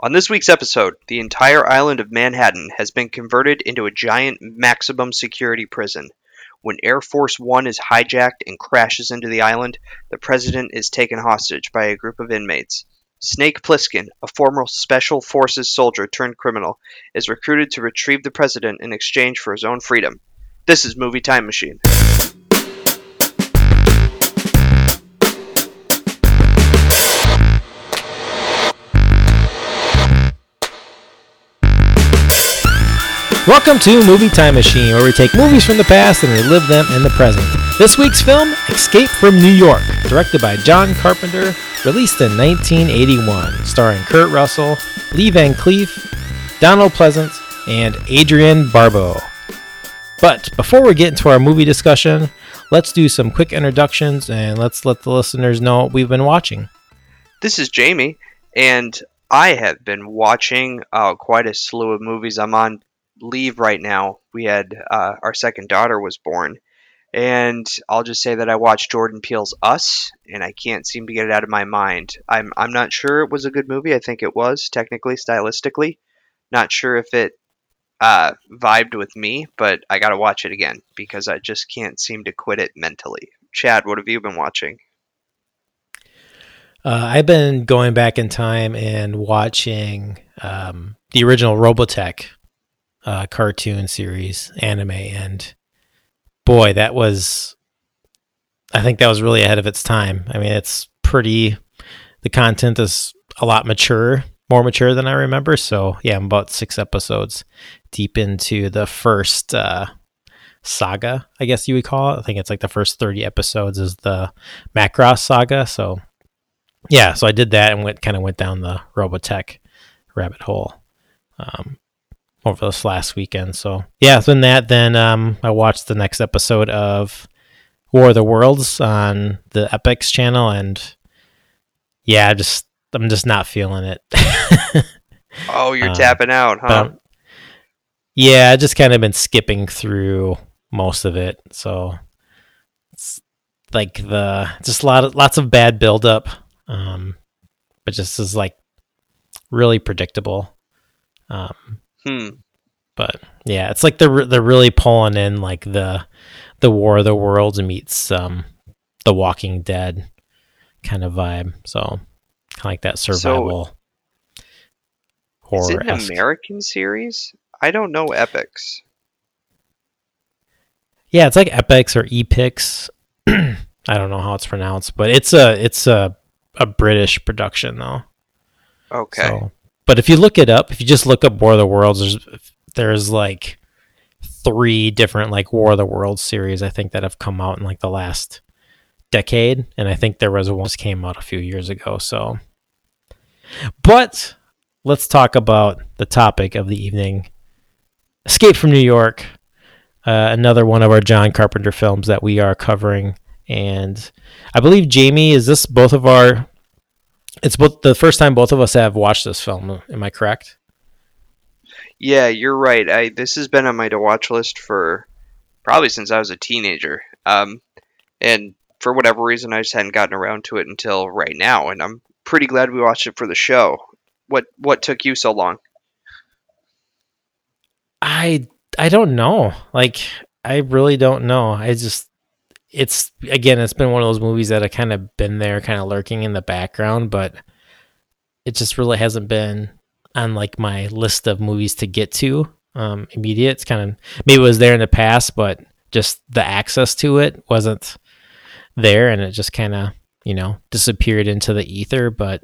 On this week's episode, the entire island of Manhattan has been converted into a giant maximum security prison. When Air Force One is hijacked and crashes into the island, the president is taken hostage by a group of inmates. Snake Plissken, a former Special Forces soldier turned criminal, is recruited to retrieve the president in exchange for his own freedom. This is Movie Time Machine. Welcome to Movie Time Machine, where we take movies from the past and relive them in the present. This week's film, Escape from New York, directed by John Carpenter, released in 1981, starring Kurt Russell, Lee Van Cleef, Donald Pleasence, and Adrienne Barbeau. But before we get into our movie discussion, let's do some quick introductions and let's let the listeners know what we've been watching. This is Jamie, and I have been watching uh, quite a slew of movies. I'm on leave right now. We had uh, our second daughter was born, and I'll just say that I watched Jordan Peele's Us, and I can't seem to get it out of my mind. I'm I'm not sure it was a good movie. I think it was technically, stylistically. Not sure if it uh, vibed with me, but I got to watch it again because I just can't seem to quit it mentally. Chad, what have you been watching? Uh, I've been going back in time and watching um, the original Robotech uh, cartoon series anime, and boy, that was I think that was really ahead of its time. I mean, it's pretty. The content is a lot mature, more mature than I remember. So yeah, I'm about six episodes deep into the first uh, saga, I guess you would call it. I think it's like the first 30 episodes is the Macross saga. So yeah, so I did that and went kind of went down the Robotech rabbit hole. Um, over this last weekend. So yeah, than that, then um, I watched the next episode of War of the Worlds on the Epix channel, and yeah, I just I'm just not feeling it. oh, you're um, tapping out, huh? yeah, I just kind of been skipping through most of it, so it's like the just a lot of lots of bad buildup, um, but just is like really predictable. Um, Hmm. But yeah, it's like they're they're really pulling in like the the War of the Worlds meets um the Walking Dead kind of vibe. So kind of like that survival so, horror. Is it an American series? I don't know Epix. Yeah, it's like epics or epics. I don't know how it's pronounced, but it's a it's a a British production though. Okay. So, but if you look it up, if you just look up War of the Worlds, there's there's like three different like War of the Worlds series I think that have come out in like the last decade, and I think there was one came out a few years ago. So, but let's talk about the topic of the evening: Escape from New York. Uh, another one of our John Carpenter films that we are covering, and I believe Jamie is this both of our it's both the first time both of us have watched this film. Am I correct? Yeah, you're right. I this has been on my to watch list for probably since I was a teenager. Um, and for whatever reason, I just hadn't gotten around to it until right now, and I'm pretty glad we watched it for the show. What what took you so long? I I don't know. Like I really don't know. I just it's again, it's been one of those movies that have kind of been there, kind of lurking in the background, but it just really hasn't been on like my list of movies to get to um, immediate. It's kind of maybe it was there in the past, but just the access to it wasn't there, and it just kind of you know disappeared into the ether. But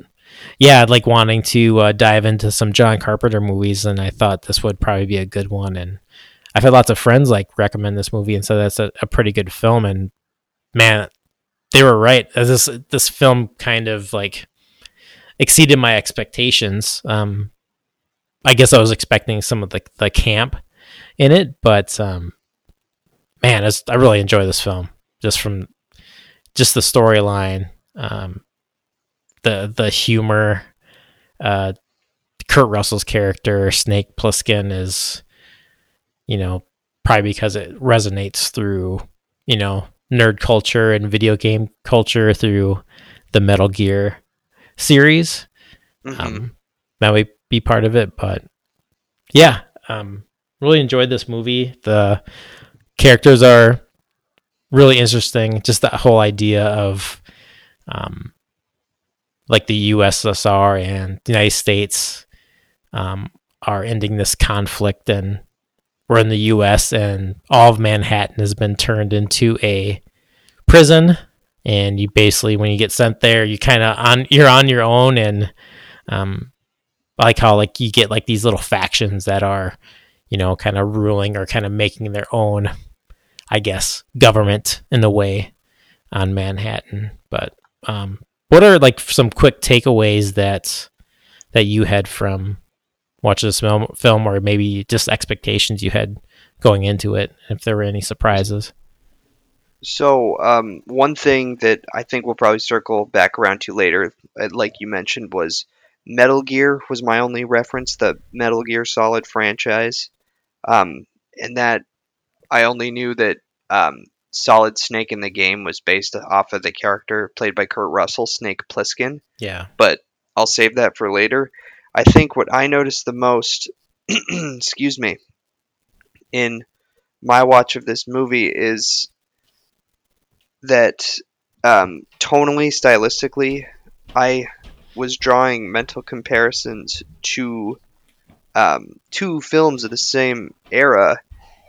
yeah, I'd like wanting to uh, dive into some John Carpenter movies, and I thought this would probably be a good one. And I've had lots of friends like recommend this movie and so that's a, a pretty good film. And man, they were right. This this film kind of like exceeded my expectations. Um, I guess I was expecting some of the the camp in it, but um, man, I really enjoy this film just from just the storyline, um, the the humor. Uh, Kurt Russell's character Snake Plissken is you know, probably because it resonates through, you know, nerd culture and video game culture through the Metal Gear series. Mm-hmm. Um, now we be part of it. But yeah, um, really enjoyed this movie. The characters are really interesting. Just that whole idea of um, like the USSR and the United States um, are ending this conflict, and we're in the U.S. and all of Manhattan has been turned into a prison. And you basically, when you get sent there, you kind of on you're on your own, and um, I like how like you get like these little factions that are, you know, kind of ruling or kind of making their own, I guess, government in a way on Manhattan. But um, what are like some quick takeaways that that you had from watching this film, film, or maybe just expectations you had going into it? If there were any surprises. So, um, one thing that I think we'll probably circle back around to later, uh, like you mentioned, was Metal Gear was my only reference, the Metal Gear Solid franchise. Um, and that I only knew that um, Solid Snake in the game was based off of the character played by Kurt Russell, Snake Plissken. Yeah. But I'll save that for later. I think what I noticed the most, excuse me, in my watch of this movie is that um, tonally, stylistically, I was drawing mental comparisons to um, two films of the same era,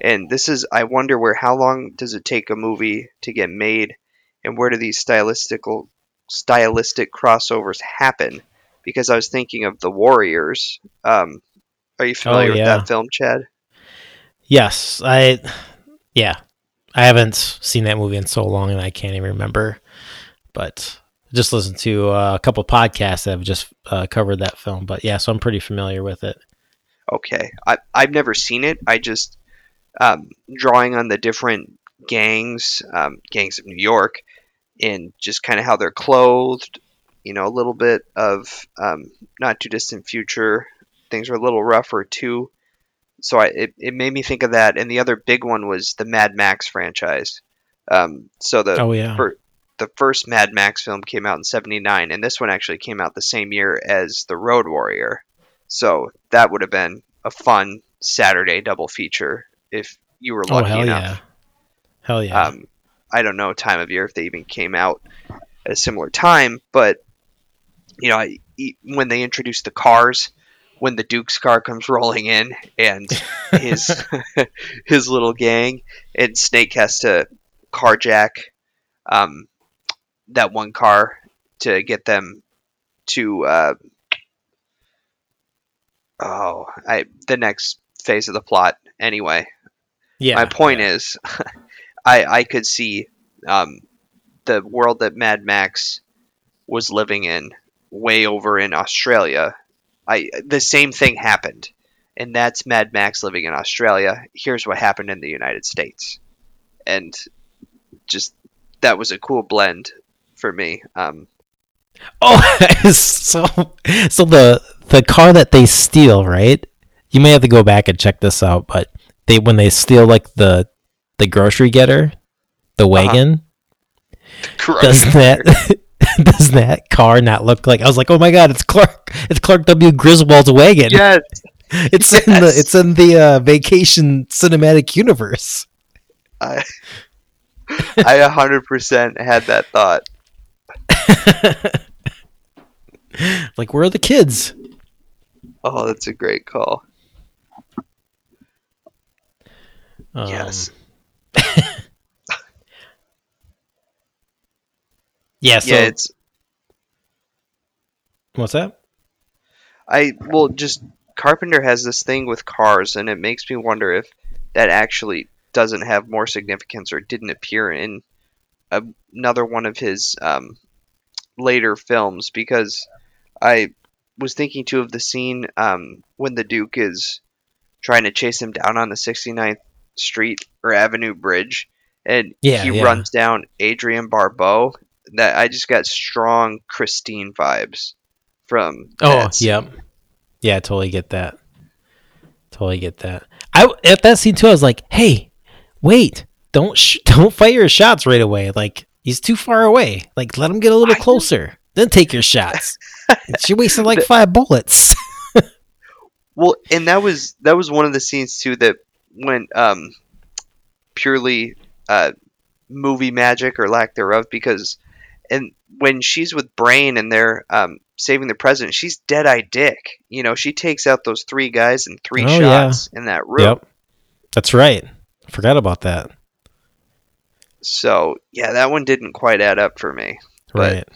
and this is I wonder where how long does it take a movie to get made, and where do these stylistical stylistic crossovers happen? Because I was thinking of the Warriors. Um, are you familiar Oh, yeah. with that film, Chad? Yes, I. Yeah, I haven't seen that movie in so long, and I can't even remember. But just listened to uh, a couple podcasts that have just uh, covered that film. But yeah, so I'm pretty familiar with it. Okay, I I've never seen it. I just um, drawing on the different gangs, um, gangs of New York, and just kind of how they're clothed. You know, a little bit of um, not too distant future. Things are a little rougher too. So I, it, it made me think of that. And the other big one was the Mad Max franchise. Um, so the Oh yeah, fir- the first Mad Max film came out in '79, and this one actually came out the same year as The Road Warrior. So that would have been a fun Saturday double feature if you were oh lucky hell enough. yeah, hell yeah. Um, I don't know time of year if they even came out at a similar time, but you know, I, when they introduce the cars, when the Duke's car comes rolling in and his his little gang, and Snake has to carjack um, that one car to get them to uh, oh, I the next phase of the plot. Anyway, yeah. my point yeah. is, I I could see um, the world that Mad Max was living in way over in Australia. I the same thing happened, and that's Mad Max living in Australia. Here's what happened in the United States, and just that was a cool blend for me. Um, Oh, so so the the car that they steal, right? You may have to go back and check this out, but they when they steal like the the grocery getter, the wagon, doesn't that does that car not look like? I was like, oh my god, it's Clark, it's Clark W. Griswold's wagon. yes, it's in the it's in the uh, vacation cinematic universe. I I a hundred percent had that thought. like, where are the kids? Oh, that's a great call. Um, yes. Yeah. So yeah, it's what's that? I well just Carpenter has this thing with cars, and it makes me wonder if that actually doesn't have more significance or didn't appear in another one of his um, later films. Because I was thinking too of the scene um, when the Duke is trying to chase him down on the 69th Street or Avenue Bridge, and Yeah, he yeah. runs down Adrienne Barbeau. That I just got strong Christine vibes from. Oh, yep. Yeah, I totally get that. Totally get that. I at that scene too. I was like, "Hey, wait! Don't sh- don't fire your shots right away. Like he's too far away. Like let him get a little I closer, then take your shots." she wasted like five bullets. Well, and that was that was one of the scenes too that went um, purely uh, movie magic or lack thereof because and when she's with Brain and they're um, saving the president, she's dead eye dick. You know, she takes out those three guys in three Oh, shots in that room. Yep. That's right. Forgot about that. So yeah, that one didn't quite add up for me. But- Right.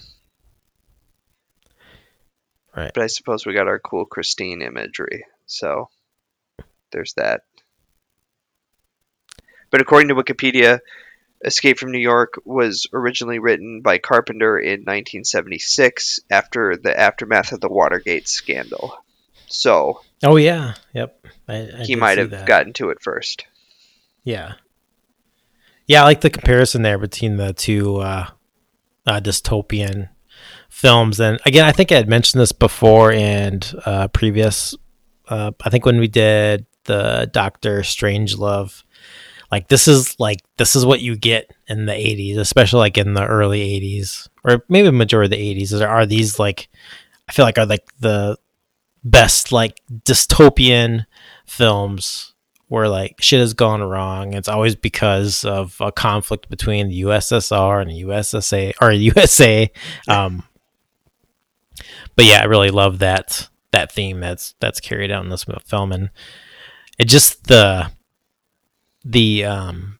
Right. But I suppose we got our cool Christine imagery. So there's that. But according to Wikipedia, Escape from New York was originally written by Carpenter in 1976 after the aftermath of the Watergate scandal. So Oh yeah. Yep. I, I he might have that. gotten to it first. Yeah. Yeah, I like the comparison there between the two uh, uh, dystopian films. And again, I think I had mentioned this before and uh, previous. Uh, I think when we did the Doctor Strangelove, like this is like this is what you get in the '80s, especially like in the early '80s or maybe majority of the '80s. Are, are these like I feel like are like the best like dystopian films where like shit has gone wrong. It's always because of a conflict between the USSR and the USSA or USA. Um, but yeah, I really love that that theme that's that's carried out in this film, and it just the the um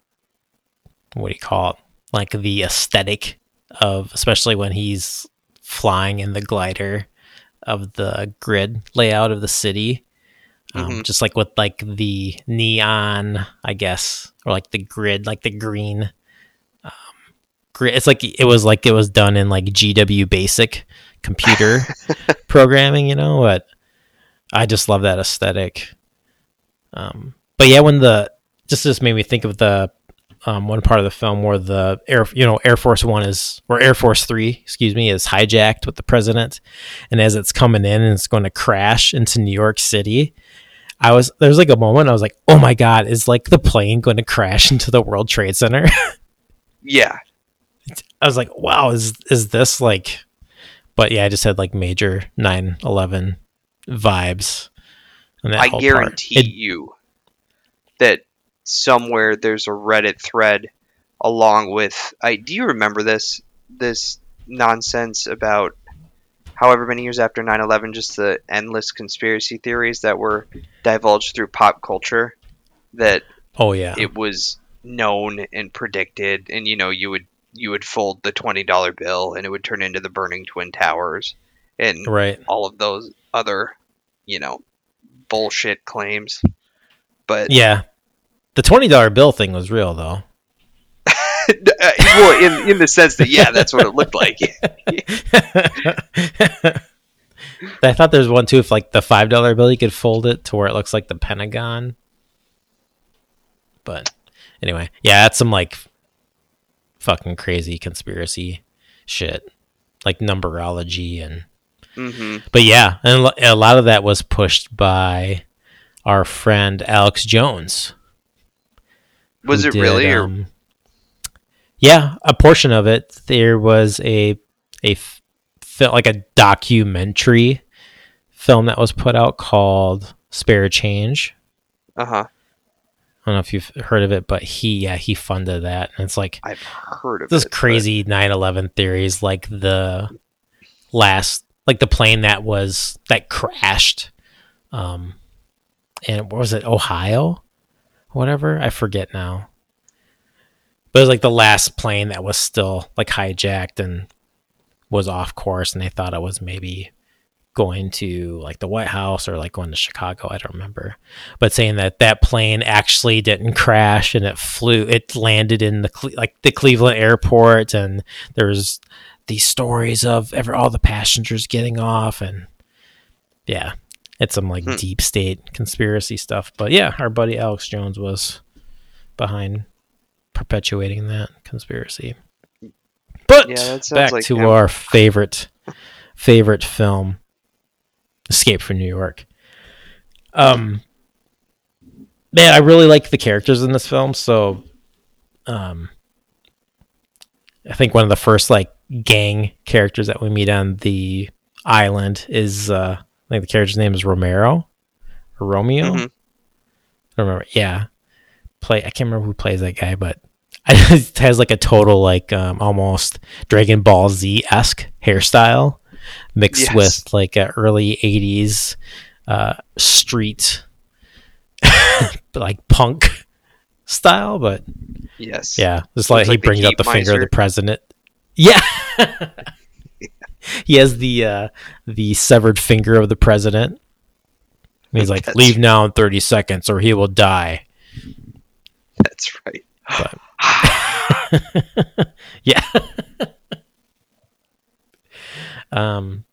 what do you call it? Like the aesthetic of especially when he's flying in the glider of the grid layout of the city um, Mhm. just like with like the neon i guess or like the grid like the green um, grid it's like it was like it was done in like gw basic computer programming you know but i just love that aesthetic um, but yeah when the just just made me think of the um, one part of the film where the air you know air force one is or air force three excuse me is hijacked with the president and as it's coming in and it's going to crash into new york city I was there's like a moment I was like, oh my god, is like the plane going to crash into the World Trade Center? Yeah. I was like, wow, is is this like? But yeah, I just had like major 9/11 vibes. I guarantee It- you that somewhere there's a Reddit thread along with I do you remember this this nonsense about however many years after 9/11 just the endless conspiracy theories that were divulged through pop culture that oh yeah, it was known and predicted and you know you would you would fold the $20 bill and it would turn into the burning twin towers and right. all of those other, you know, bullshit claims. But Yeah, the twenty dollar bill thing was real though. well, in in the sense that yeah, that's what it looked like. I thought there's one too. If like the five dollar bill, you could fold it to where it looks like the Pentagon. But anyway, yeah, that's some like fucking crazy conspiracy shit, like numberology and. hmm But yeah, and a lot of that was pushed by our friend Alex Jones. Was who it really? or um, yeah, a portion of it. There was a fil- like a documentary film that was put out called Spare Change. uh huh. I don't know if you've heard of it, but he yeah he funded that, and it's like I've heard of this it, but- crazy 9/11 theories, like the last like the plane that was that crashed, um, and what was it Ohio, whatever I forget now. But it was like the last plane that was still like hijacked and was off course, and they thought it was maybe going to like the White House or like going to Chicago. I don't remember, but saying that that plane actually didn't crash and it flew, it landed in the like the Cleveland airport, and there's these stories of ever all the passengers getting off, and yeah, it's some like Hmm. deep state conspiracy stuff. But yeah, our buddy Alex Jones was behind perpetuating that conspiracy. But Yeah, back like to him. our favorite favorite film, Escape from New York. Um, man, I really like the characters in this film. So, um, I think one of the first like gang characters that we meet on the island is uh, I think the character's name is Romero, Romeo. Mhm. I don't remember. Yeah, play. I can't remember who plays that guy, but it has like a total like um, almost Dragon Ball Z esque hairstyle mixed Yes. with like a early '80s uh, street like punk style. But Yes. yeah, it's like Looks he brings up the finger of the president. Yeah. he has the uh the severed finger of the president. And he's like, That's- leave now in thirty seconds or he will die. That's right. But- yeah. um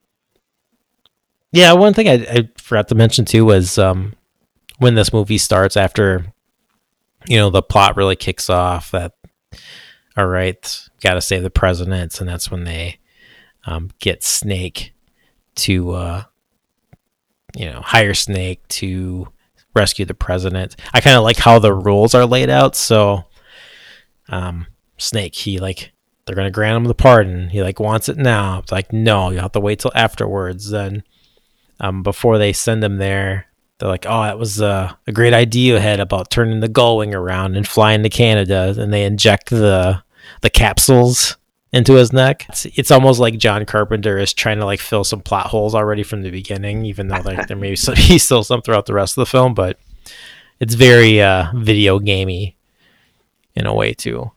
Yeah, one thing I, I forgot to mention too was um when this movie starts after you know the plot really kicks off that all right, gotta save the presidents, and that's when they um, get Snake to uh you know hire Snake to rescue the president. I kind of like how the rules are laid out. So, um, Snake, he like they're gonna grant him the pardon. He like wants it now. It's like no, you have to wait till afterwards. Then, um, before they send him there, they're like, oh, that was uh, a great idea you had about turning the gullwing around and flying to Canada. And they inject the the capsules into his neck. It's, it's almost like John Carpenter is trying to like fill some plot holes already from the beginning, even though there, there may be, some, be still some throughout the rest of the film. But it's very uh, video gamey in a way too.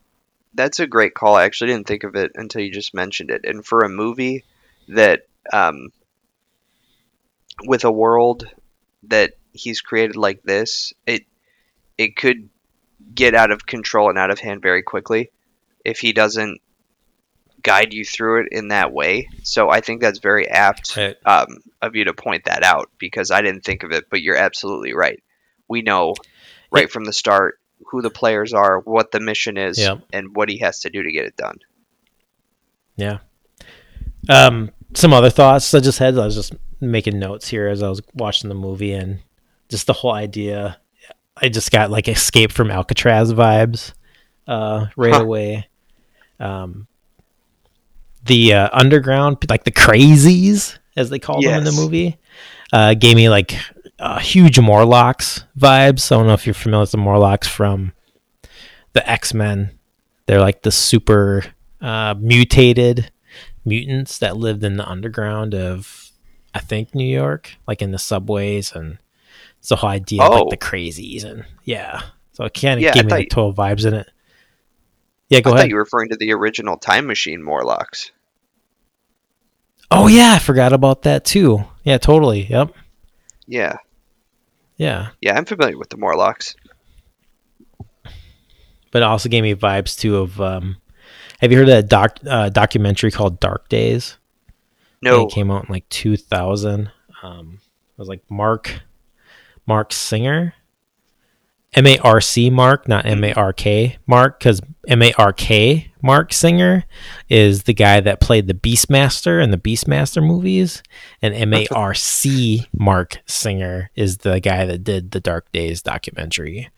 That's a great call. I actually didn't think of it until you just mentioned it. And for a movie that, um, with a world that he's created like this, it it could get out of control and out of hand very quickly if he doesn't guide you through it in that way. So I think that's very apt Right. um, of you to point that out because I didn't think of it, but you're absolutely right. We know right from the start who the players are, what the mission is, Yep. and what he has to do to get it done. Yeah. Um, some other thoughts I just had. I was just making notes here as I was watching the movie, and just the whole idea. I just got like escape from Alcatraz vibes uh, right Huh. away. Um, the uh, underground, like the crazies, as they call them in the movie, uh, gave me like uh, huge Morlocks vibes. I don't know if you're familiar with the Morlocks from the X Men. They're like the super uh, mutated mutants that lived in the underground of, I think, New York, like in the subways, and it's the whole idea of Oh. like the crazies, and yeah. So it kind of Yeah, I gave me the total vibes in it. Yeah, go I ahead. thought you were referring to the original Time Machine Morlocks. Oh yeah, I forgot about that too. Yeah, totally. Yep. Yeah, Yeah. yeah, I'm familiar with the Morlocks. But it also gave me vibes too of um have you heard of that doc uh, documentary called Dark Days? No, It came out in like 2000. Um, it was like Mark Mark Singer, M A R C Mark, not M A R K Mark, because M A R K Mark Singer is the guy that played the Beastmaster in the Beastmaster movies, and M A R C Mark Singer is the guy that did the Dark Days documentary.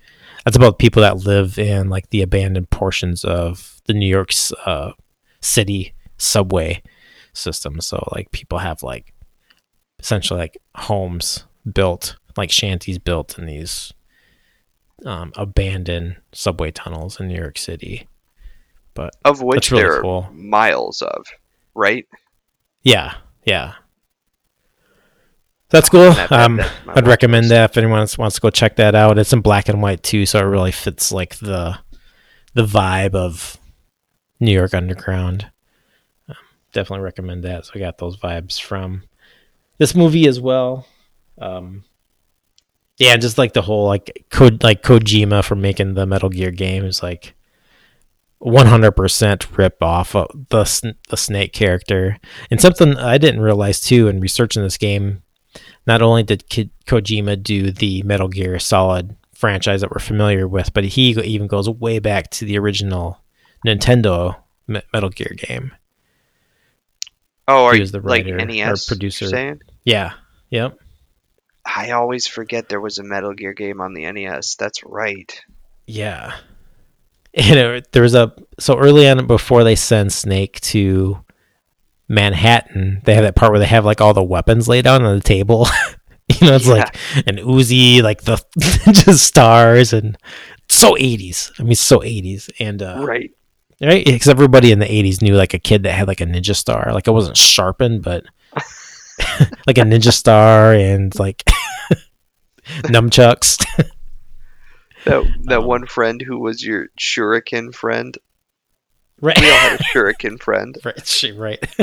That's about people that live in like the abandoned portions of the New York's uh, city subway system. So like people have like essentially like homes built, like shanties built in these um, abandoned subway tunnels in New York City. But of which really there are miles of, right? yeah, yeah. That's cool. That- that- Um, that's my I'd recommend that if anyone wants to go check that out. It's in black and white too, so it really fits like the the vibe of New York Underground. Um, definitely recommend that. So I got those vibes from this movie as well. Um, yeah, just like the whole like code like Kojima for making the Metal Gear games, like 100% rip off of the the Snake character. And something I didn't realize too in researching this game, not only did Ki- Kojima do the Metal Gear Solid franchise that we're familiar with, but he even goes way back to the original Nintendo Me- Metal Gear game. Oh, are He you was the like writer or NES producer. Yeah. Yep. I always forget there was a Metal Gear game on the NES. That's right. Yeah. And it, there was a so early on before they send Snake to Manhattan, they have that part where they have like all the weapons laid out on the table You know, it's Yeah. like an Uzi, like the just stars, and so 80s. I mean, so 80s, and uh, Right. right because everybody in the 80s knew like a kid that had like a ninja star. Like it wasn't sharpened, but like a ninja star and like nunchucks. That that Um, one friend who was your shuriken friend. right. We all had a shuriken friend. right right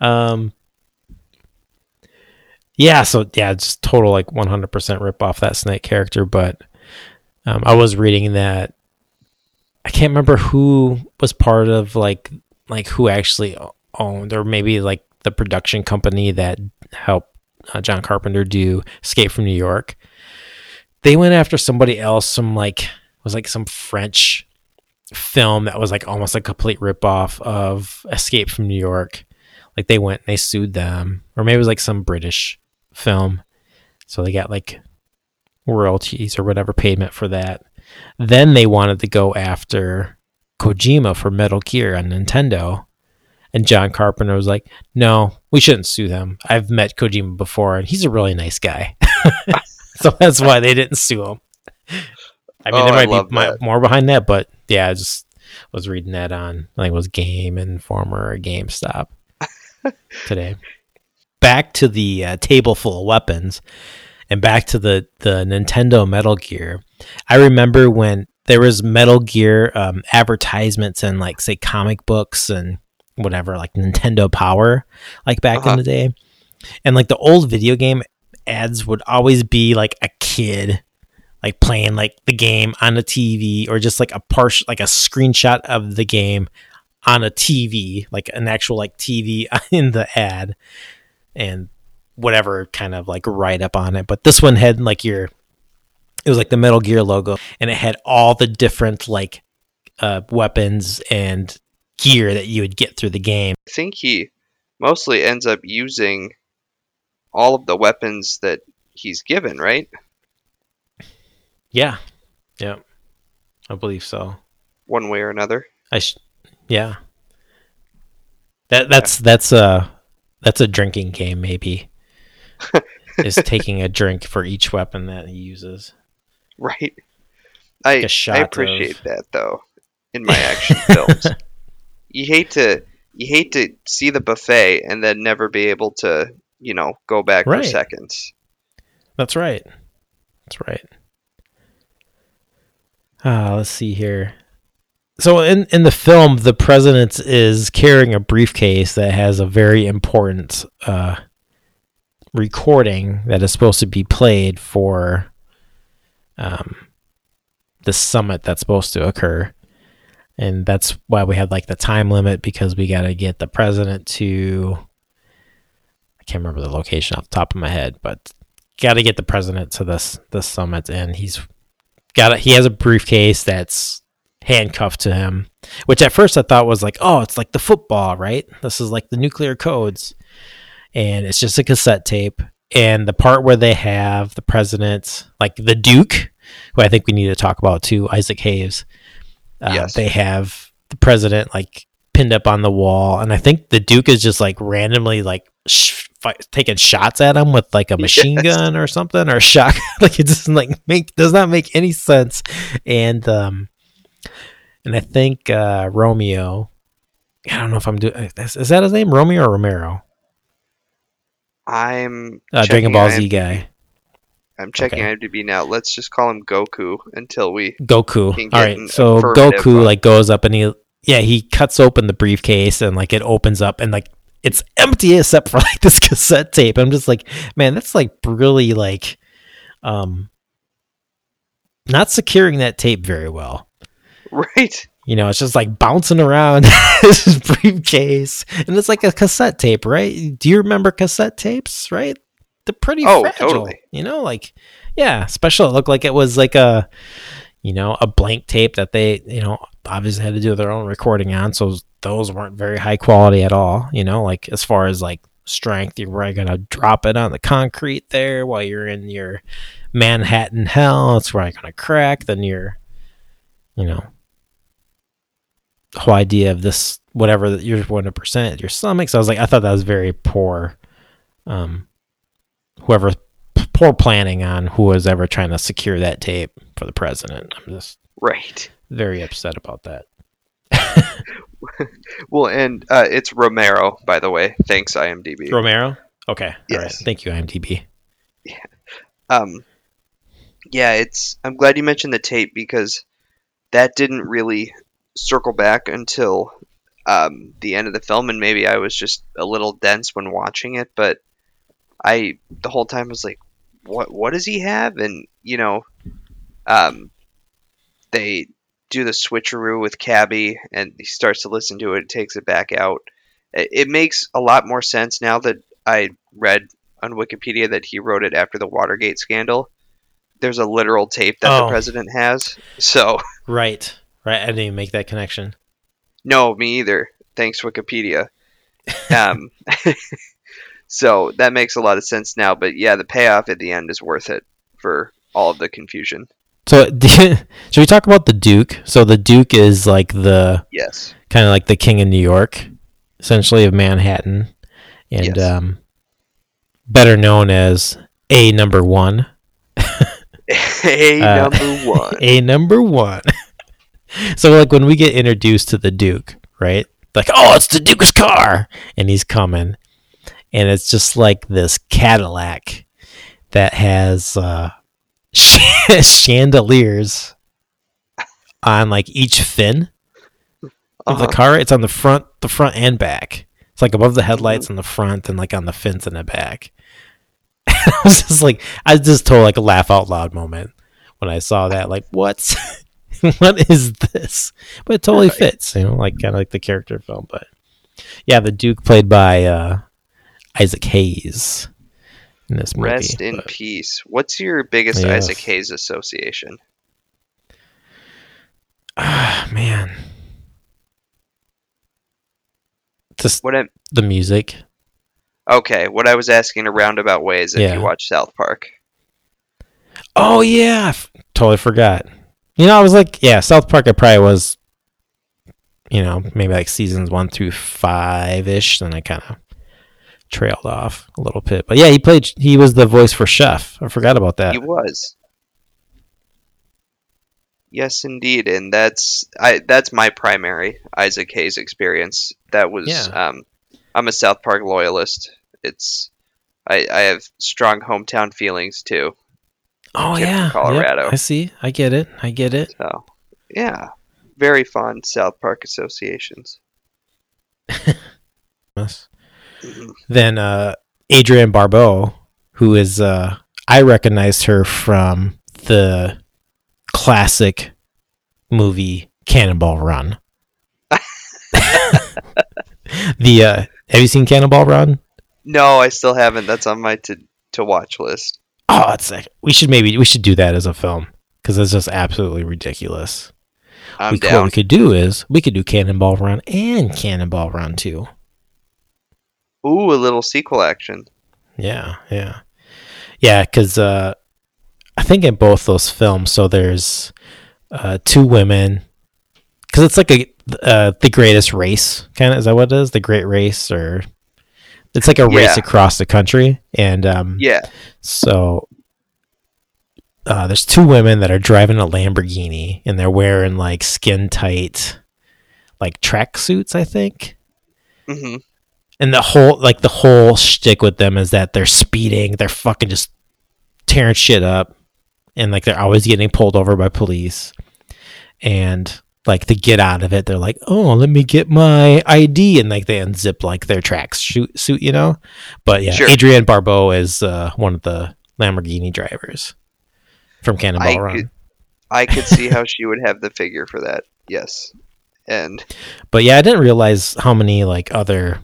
um yeah so yeah just total like 100% rip off that snake character but um, i was reading that i can't remember who was part of like like who actually owned or maybe like the production company that helped uh, john carpenter do escape from new york they went after somebody else some like was like some french film that was like almost a complete ripoff of Escape from New York. Like they went and they sued them, or maybe it was like some British film. So they got like royalties or whatever payment for that. Then they wanted to go after Kojima for Metal Gear on Nintendo. And John Carpenter was like, no, we shouldn't sue them. I've met Kojima before and he's a really nice guy. so that's why they didn't sue him. I mean, Oh, there might be that. more behind that, but yeah, I just was reading that on, I think it was Game Informer or GameStop today. Back to the uh, table full of weapons and back to the, the Nintendo Metal Gear. I remember when there was Metal Gear um, advertisements and like say comic books and whatever, like Nintendo Power, like back Uh-huh. in the day. And like the old video game ads would always be like a kid like playing like the game on a TV or just like a partial like a screenshot of the game on a TV, like an actual like TV in the ad and whatever kind of like write up on it. But this one had like your it was like the Metal Gear logo and it had all the different like uh weapons and gear that you would get through the game. I think he mostly ends up using all of the weapons that he's given, right? Yeah. Yeah. I believe so. One way or another. I sh- yeah. That that's that's a that's a drinking game maybe. is taking a drink for each weapon that he uses. Right. I I of- appreciate that though in my action films. You hate to you hate to see the buffet and then never be able to, you know, go back Right. for seconds. That's right. That's right. Ah, let's see here. So in in the film, the president is carrying a briefcase that has a very important uh, recording that is supposed to be played for um, the summit that's supposed to occur, and that's why we had like the time limit because we got to get the president to. I can't remember the location off the top of my head, but got to get the president to this this summit, and he's got a, he has a briefcase that's handcuffed to him, which at first I thought was like, oh, it's like the football, right? This is like the nuclear codes, and it's just a cassette tape. And the part where they have the president, like the Duke, who I think we need to talk about too, Isaac Hayes. Uh, Yes. They have the president like pinned up on the wall, and I think the Duke is just like randomly like sh- fi- taking shots at him with like a machine Yes. gun or something or a shock. like it doesn't like make does not make any sense. And um, and I think uh, Romeo. I don't know if I'm doing. Is, is that his name, Romeo or Romero? I'm Uh, Dragon Ball Z guy, I'm checking Okay. IMDb now. Let's just call him Goku until we Goku. All right, so Goku on- like goes up and he yeah he cuts open the briefcase and like it opens up and like it's empty except for like this cassette tape. I'm just like, man, that's like really like um not securing that tape very well. right. You know, it's just like bouncing around this briefcase, and it's like a cassette tape, right? Do you remember cassette tapes? Right? They're pretty Oh, fragile. totally. You know, like yeah, especially it looked like it was like a, you know, a blank tape that they, you know, obviously had to do their own recording on. So those weren't very high quality at all. You know, like as far as like strength, you're probably gonna drop it on the concrete there while you're in your Manhattan hell. It's probably gonna crack. Then you're, you know, whole idea of this whatever that you're one percent your stomach. So I was like, I thought that was very poor, um, whoever p- poor planning on who was ever trying to secure that tape for the president. I'm just Right. very upset about that. Well, and uh, it's Romero, by the way. Thanks, IMDb. Romero. Okay. All right. Yes. Thank you, IMDb. Yeah. um, yeah, it's. I'm glad you mentioned the tape because that didn't really circle back until um, the end of the film, and maybe I was just a little dense when watching it. But I, the whole time, was like, "What? What does he have?" And you know, um, they do the switcheroo with Cabby, and he starts to listen to it, takes it back out. It, it makes a lot more sense now that I read on Wikipedia that he wrote it after the Watergate scandal. There's a literal tape that the Oh. president has. So, Right. Right. I didn't even make that connection. no, me either. Thanks, Wikipedia. Um, so that makes a lot of sense now. But yeah, the payoff at the end is worth it for all of the confusion. So, should we talk about the Duke? So, the Duke is like the Yes. kind of like the king of New York, essentially of Manhattan, and Yes. um, better known as A number one. A Uh, number one. A number one. so, like when we get introduced to the Duke, right? Like, oh, it's the Duke's car, and he's coming, and it's just like this Cadillac that has uh, chandeliers on like each fin of Uh-huh. the car. It's on the front, the front and back. It's like above the headlights on the front and like on the fins in the back. I was just like, I just told like a laugh out loud moment when I saw that. Like, what? what is this? But it totally fits, you know, like kind of like the character film. But yeah, the Duke played by uh, Isaac Hayes in this movie. Rest in but- peace. What's your biggest Yes. Isaac Hayes association? Ah, man. Just What I the music. okay, what I was asking a roundabout way is if Yeah. you watch South Park. Oh yeah, I f- totally forgot. You know, I was like, yeah, South Park. I probably was, you know, maybe like seasons one through five ish. Then I kind of trailed off a little bit. But yeah, he played. He was the voice for Chef. I forgot about that. He was. Yes, indeed, and that's I. That's my primary Isaac Hayes experience. That was. Yeah. Um, I'm a South Park loyalist. It's. I, I have strong hometown feelings too. oh yeah, Yep, Colorado. I see. I get it. I get it. So, yeah, very fond South Park associations. Yes. Then uh, Adrienne Barbeau, who is uh, I recognized her from the classic movie Cannonball Run. the uh, have you seen Cannonball Run? No, I still haven't. That's on my to to watch list. Oh, it's like, we should maybe we should do that as a film because it's just absolutely ridiculous. I'm we, What we could do is we could do Cannonball Run and Cannonball Run II. Ooh, a little sequel action. Yeah, yeah, yeah. Because uh, I think in both those films, so there's uh, two women. Because it's like a uh, the greatest race, kind of is that what it is? The Great Race, or it's like a race across the country, and um, Yeah. so uh, there's two women that are driving a Lamborghini, and they're wearing like skin tight, like track suits, I think hmm and the whole like the whole shtick with them is that they're speeding, they're fucking just tearing shit up, and like they're always getting pulled over by police, and like to get out of it, they're like, "Oh, let me get my ID," and like they unzip like their track suit, suit you know. But yeah, Sure. Adrienne Barbeau is uh, one of the Lamborghini drivers from Cannonball I Run. could- I could see how she would have the figure for that. Yes. And But yeah, I didn't realize how many like other.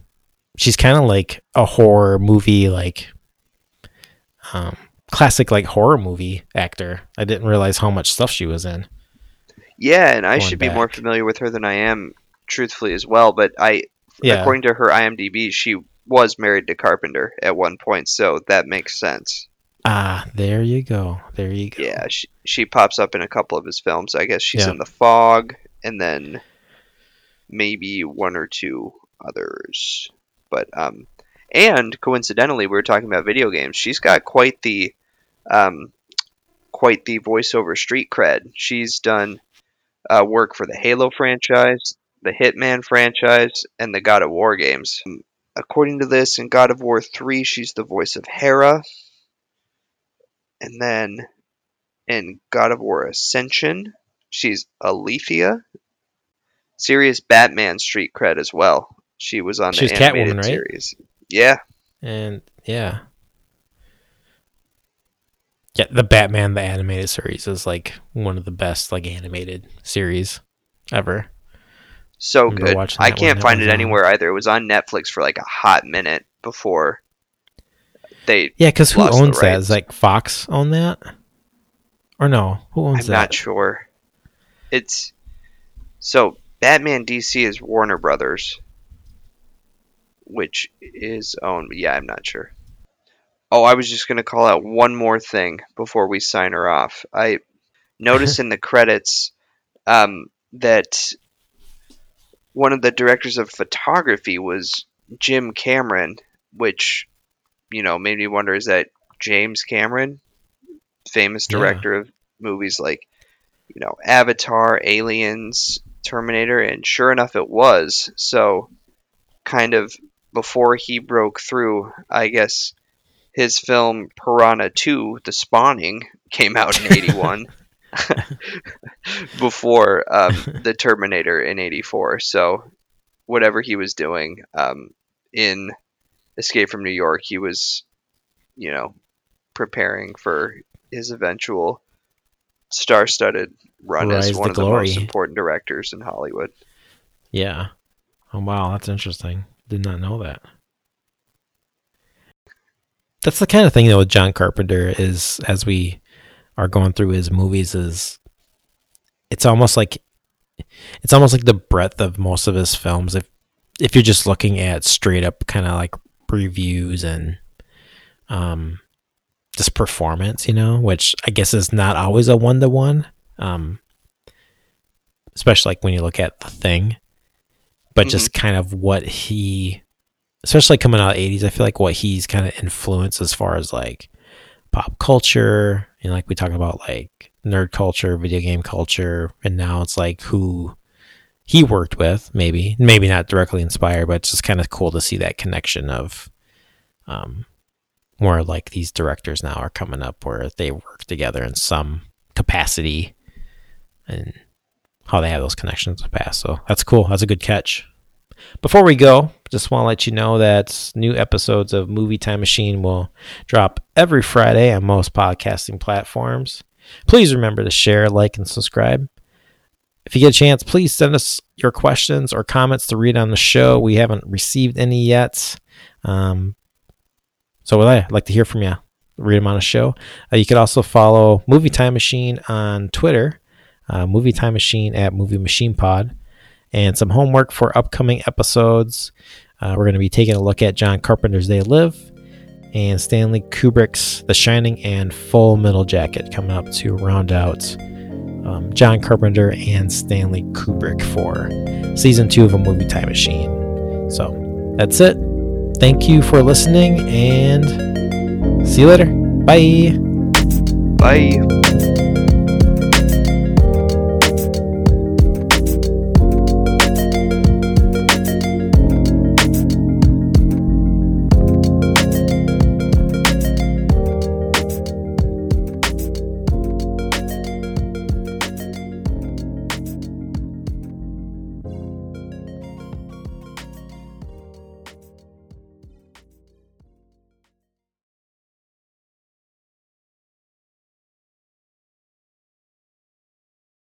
She's kind of like a horror movie, like um, classic like horror movie actor. I didn't realize how much stuff she was in. yeah, and I should be more familiar with her than I am, truthfully as well. But I, Yeah, according to her IMDb, she was married to Carpenter at one point, so that makes sense. ah, there you go, there you go. Yeah, she she pops up in a couple of his films. I guess she's Yeah. in The Fog, and then maybe one or two others. But um, And coincidentally, we were talking about video games. She's got quite the, um, quite the voiceover street cred. She's done uh, work for the Halo franchise, the Hitman franchise, and the God of War games. According to this, in God of War 3, she's the voice of Hera. And then in God of War Ascension, she's Alethea. Serious Batman street cred as well. She was on She's the animated Catwoman, right? series. Yeah, And yeah. Yeah, the Batman the animated series is like one of the best like animated series ever. so good. I can't find it on. anywhere either. It was on Netflix for like a hot minute before they. Yeah, because who owns that? like Fox own that? Or no? Who owns that? I'm that? not sure. It's so Batman DC is Warner Brothers, which is owned. Yeah, I'm not sure. Oh, I was just gonna call out one more thing before we sign her off. I noticed in the credits um, that one of the directors of photography was Jim Cameron, which you know made me wonder: is that James Cameron, famous Yeah. director of movies like you know Avatar, Aliens, Terminator, and sure enough, it was. So, kind of before he broke through, I guess his film Piranha 2: The Spawning came out in '81. before um, the Terminator in '84. So, whatever he was doing um, in Escape from New York, he was, you know, preparing for his eventual star-studded run Rise as one of the most important directors in Hollywood. Yeah. Oh wow, that's interesting. Did not know that. That's the kind of thing though with John Carpenter is as we are going through his movies is it's almost like it's almost like the breadth of most of his films if if you're just looking at straight up kind of like reviews and um just performance, you know, which I guess is not always a one to one. Um especially like when you look at the thing. But just kind of what he especially coming out of the 80s, I feel like what he's kind of influenced as far as like pop culture, you know, like we talk about like nerd culture, video game culture, and now it's like who he worked with, maybe, maybe not directly inspired, but it's just kind of cool to see that connection of um more like these directors now are coming up where they work together in some capacity and how they have those connections in the past. So that's cool. That's a good catch. Before we go, just want to let you know that new episodes of Movie Time Machine will drop every Friday on most podcasting platforms. Please remember to share, like, and subscribe. If you get a chance, please send us your questions or comments to read on the show. We haven't received any yet. Um, so would I like to hear from you. Read them on a show. Uh, you could also follow Movie Time Machine on Twitter, uh, Movie Time Machine at Movie Machine Pod, and some homework for upcoming episodes. Uh, we're going to be taking a look at John Carpenter's They Live and Stanley Kubrick's The Shining and Full Metal Jacket coming up to round out um, John Carpenter and Stanley Kubrick for season two of a movie time machine. So that's it. Thank you for listening and see you later. Bye. Bye.